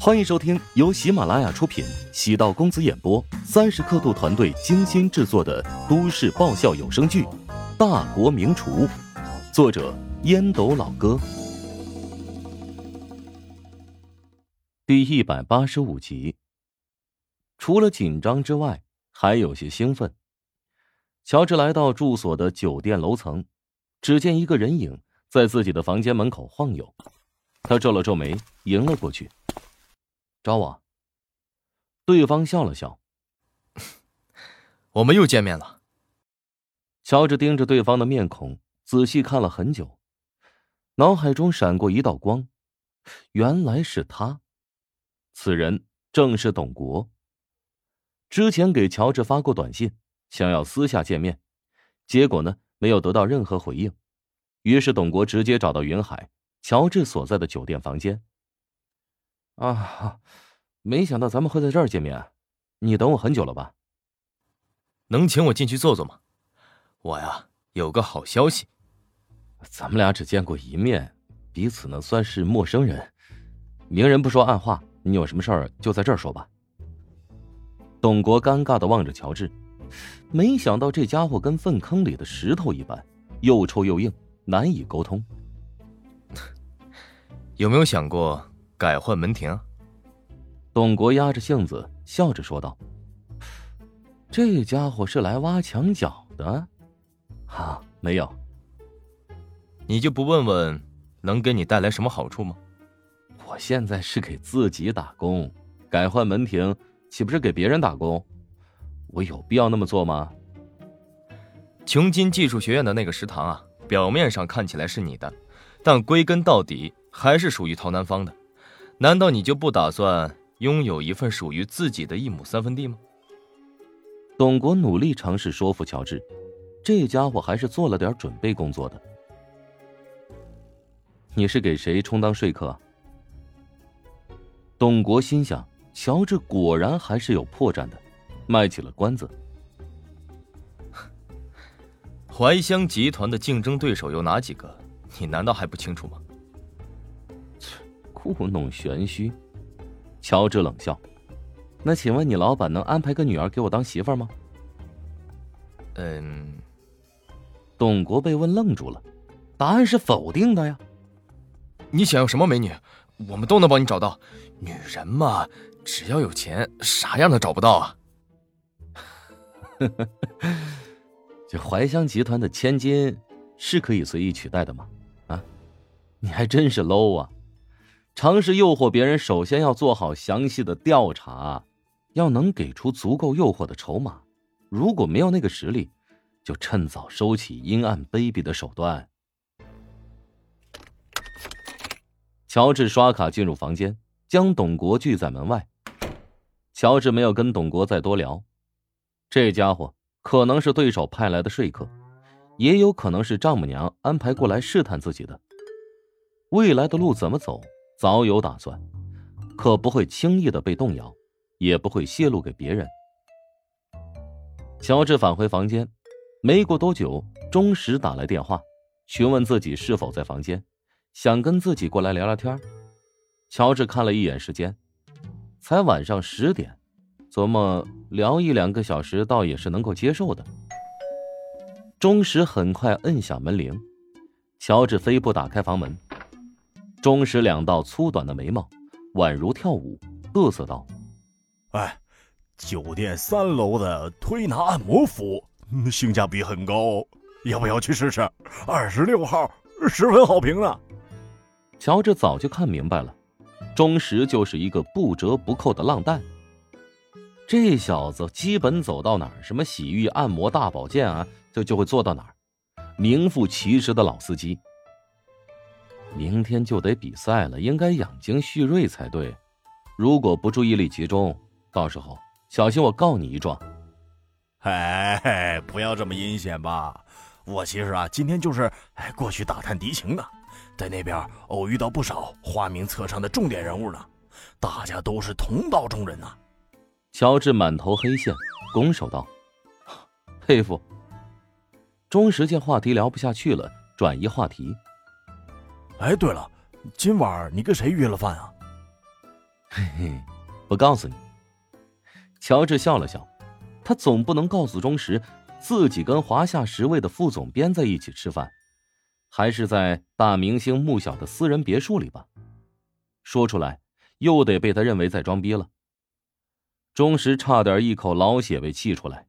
欢迎收听由喜马拉雅出品、喜道公子演播、三十刻度团队精心制作的都市爆笑有声剧《大国名厨》，作者烟斗老哥，第一百八十五集。除了紧张之外，还有些兴奋。乔治来到住所的酒店楼层，只见一个人影在自己的房间门口晃悠，他皱了皱眉，迎了过去。找我。对方笑了笑，我们又见面了。乔治盯着对方的面孔，仔细看了很久，脑海中闪过一道光，原来是他。此人正是董国。之前给乔治发过短信，想要私下见面，结果呢没有得到任何回应，于是董国直接找到云海乔治所在的酒店房间。啊，没想到咱们会在这儿见面，你等我很久了吧？能请我进去坐坐吗？我呀有个好消息，咱们俩只见过一面，彼此呢算是陌生人，明人不说暗话，你有什么事儿就在这儿说吧。董国尴尬的望着乔治，没想到这家伙跟粪坑里的石头一般，又臭又硬，难以沟通。有没有想过？改换门庭，董国压着性子笑着说道：“这家伙是来挖墙脚的，啊，没有。你就不问问能给你带来什么好处吗？我现在是给自己打工，改换门庭岂不是给别人打工？我有必要那么做吗？琼金技术学院的那个食堂啊，表面上看起来是你的，但归根到底还是属于陶南方的。”难道你就不打算拥有一份属于自己的一亩三分地吗？董国努力尝试说服乔治，这家伙还是做了点准备工作的。你是给谁充当说客？董国心想，乔治果然还是有破绽的，卖起了关子。怀香集团的竞争对手有哪几个？你难道还不清楚吗？故弄玄虚，乔治冷笑。那请问你老板能安排个女儿给我当媳妇吗？嗯。董国被问愣住了，答案是否定的呀。你想要什么美女，我们都能帮你找到。女人嘛，只要有钱，啥样的找不到啊？这怀香集团的千金是可以随意取代的吗？啊，你还真是 low 啊！尝试诱惑别人，首先要做好详细的调查，要能给出足够诱惑的筹码。如果没有那个实力，就趁早收起阴暗卑鄙的手段。乔治刷卡进入房间，将董国拒在门外。乔治没有跟董国再多聊，这家伙可能是对手派来的说客，也有可能是丈母娘安排过来试探自己的。未来的路怎么走？早有打算，可不会轻易的被动摇，也不会泄露给别人。乔治返回房间，没过多久，钟石打来电话，询问自己是否在房间，想跟自己过来聊聊天。乔治看了一眼时间，才晚上十点，琢磨聊一两个小时，倒也是能够接受的。钟石很快摁响门铃，乔治飞步打开房门。钟石两道粗短的眉毛，宛如跳舞，嘚瑟道：“哎，酒店三楼的推拿按摩服务，性价比很高，要不要去试试？二十六号十分好评呢。”乔治早就看明白了，钟石就是一个不折不扣的浪蛋。这小子基本走到哪儿，什么洗浴、按摩、大保健啊，就就会做到哪儿，名副其实的老司机。明天就得比赛了，应该养精蓄锐才对。如果不注意力集中，到时候小心我告你一状。哎，不要这么阴险吧！我其实啊，今天就是哎过去打探敌情的，在那边偶遇到不少花名册上的重点人物呢，大家都是同道中人呐。乔治满头黑线，拱手道：“ 佩服。”钟石见话题聊不下去了，转移话题。哎，对了，今晚你跟谁约了饭啊？嘿嘿，不告诉你。乔治笑了笑，他总不能告诉钟石，自己跟华夏十位的副总编在一起吃饭，还是在大明星穆晓的私人别墅里吧？说出来又得被他认为在装逼了。钟石差点一口老血被气出来。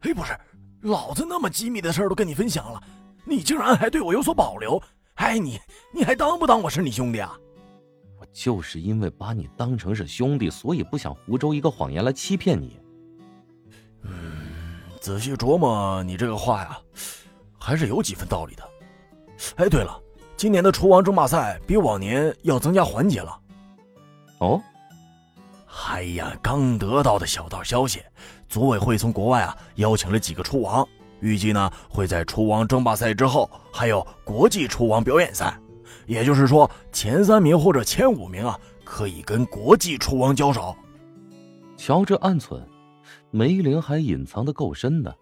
哎，不是，老子那么机密的事儿都跟你分享了，你竟然还对我有所保留？哎，你你还当不当我是你兄弟啊？我就是因为把你当成是兄弟，所以不想胡诌一个谎言来欺骗你。嗯，仔细琢磨你这个话呀，还是有几分道理的。哎，对了，今年的厨王争霸赛比往年要增加环节了。哦，哎呀，刚得到的小道消息，组委会从国外啊邀请了几个厨王，预计呢会在厨王争霸赛之后还有国际厨王表演赛。也就是说，前三名或者前五名啊，可以跟国际厨王交手。乔治暗忖，梅林还隐藏的够深的，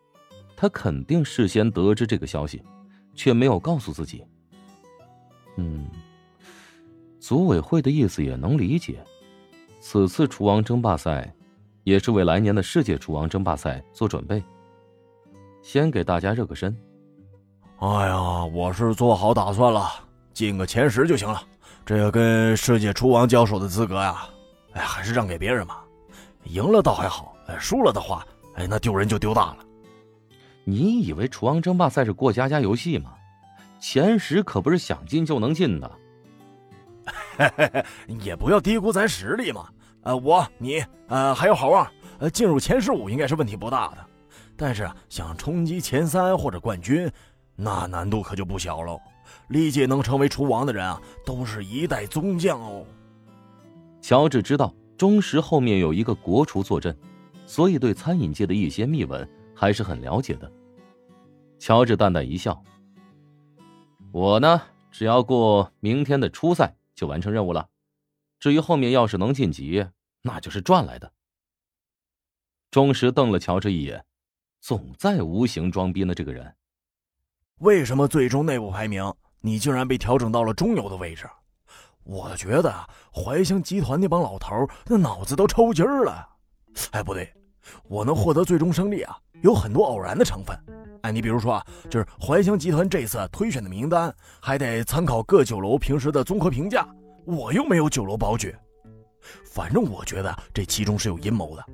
他肯定事先得知这个消息，却没有告诉自己。嗯，组委会的意思也能理解，此次厨王争霸赛，也是为来年的世界厨王争霸赛做准备，先给大家热个身。哎呀，我是做好打算了。进个前十就行了，这个跟世界厨王交手的资格呀，哎，还是让给别人吧。赢了倒还好，哎，输了的话，哎，那丢人就丢大了。你以为厨王争霸赛是过家家游戏吗？前十可不是想进就能进的。也不要低估咱实力嘛。呃，我、你、呃，还有好望，呃，进入前十五应该是问题不大的。但是想冲击前三或者冠军，那难度可就不小喽。历届能成为厨王的人啊，都是一代宗将哦。乔治知道钟石后面有一个国厨坐镇，所以对餐饮界的一些秘闻还是很了解的。乔治淡淡一笑：“我呢，只要过明天的初赛就完成任务了。至于后面要是能晋级，那就是赚来的。”钟石瞪了乔治一眼，总在无形装逼呢。这个人，为什么最终内部排名？你竟然被调整到了中游的位置，我觉得啊怀香集团那帮老头那脑子都抽筋了。哎，不对，我能获得最终胜利啊，有很多偶然的成分。哎，你比如说啊，就是怀香集团这次推选的名单还得参考各酒楼平时的综合评价，我又没有酒楼保举。反正我觉得这其中是有阴谋的。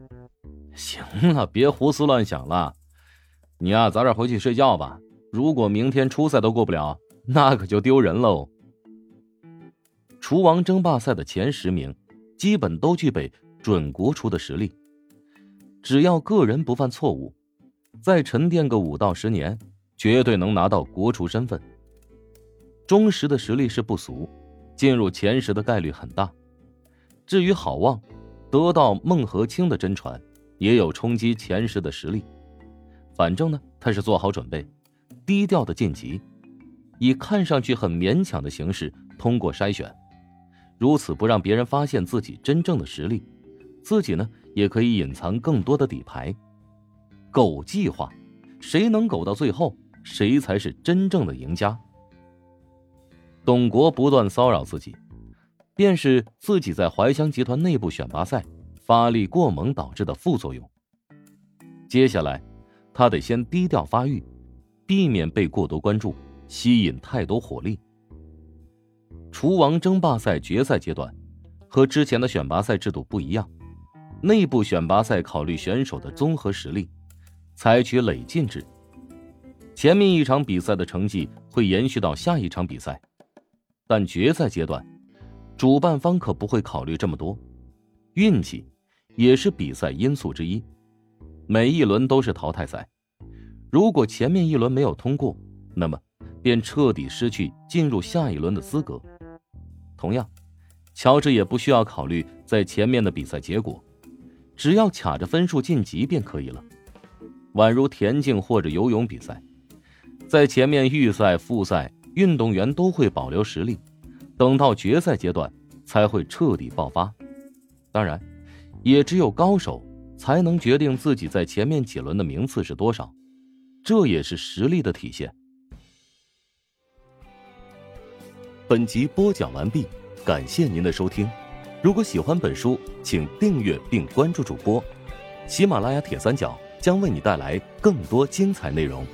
行了，别胡思乱想了，你呀早点回去睡觉吧。如果明天初赛都过不了。那可就丢人喽！厨王争霸赛的前十名，基本都具备准国厨的实力。只要个人不犯错误，再沉淀个五到十年，绝对能拿到国厨身份。钟石的实力是不俗，进入前十的概率很大。至于郝望，得到孟和清的真传，也有冲击前十的实力。反正呢，他是做好准备，低调的晋级。以看上去很勉强的形式通过筛选，如此不让别人发现自己真正的实力，自己呢也可以隐藏更多的底牌。狗计划，谁能苟到最后，谁才是真正的赢家。董国不断骚扰自己，便是自己在怀乡集团内部选拔赛发力过猛导致的副作用。接下来，他得先低调发育，避免被过多关注。吸引太多火力。厨王争霸赛决赛阶段，和之前的选拔赛制度不一样，内部选拔赛考虑选手的综合实力，采取累进制。前面一场比赛的成绩会延续到下一场比赛，但决赛阶段，主办方可不会考虑这么多，运气也是比赛因素之一。每一轮都是淘汰赛，如果前面一轮没有通过，那么。便彻底失去进入下一轮的资格。同样，乔治也不需要考虑在前面的比赛结果，只要卡着分数晋级便可以了。宛如田径或者游泳比赛，在前面预赛、复赛，运动员都会保留实力，等到决赛阶段才会彻底爆发。当然，也只有高手才能决定自己在前面几轮的名次是多少，这也是实力的体现。本集播讲完毕，感谢您的收听。如果喜欢本书，请订阅并关注主播。喜马拉雅铁三角将为你带来更多精彩内容。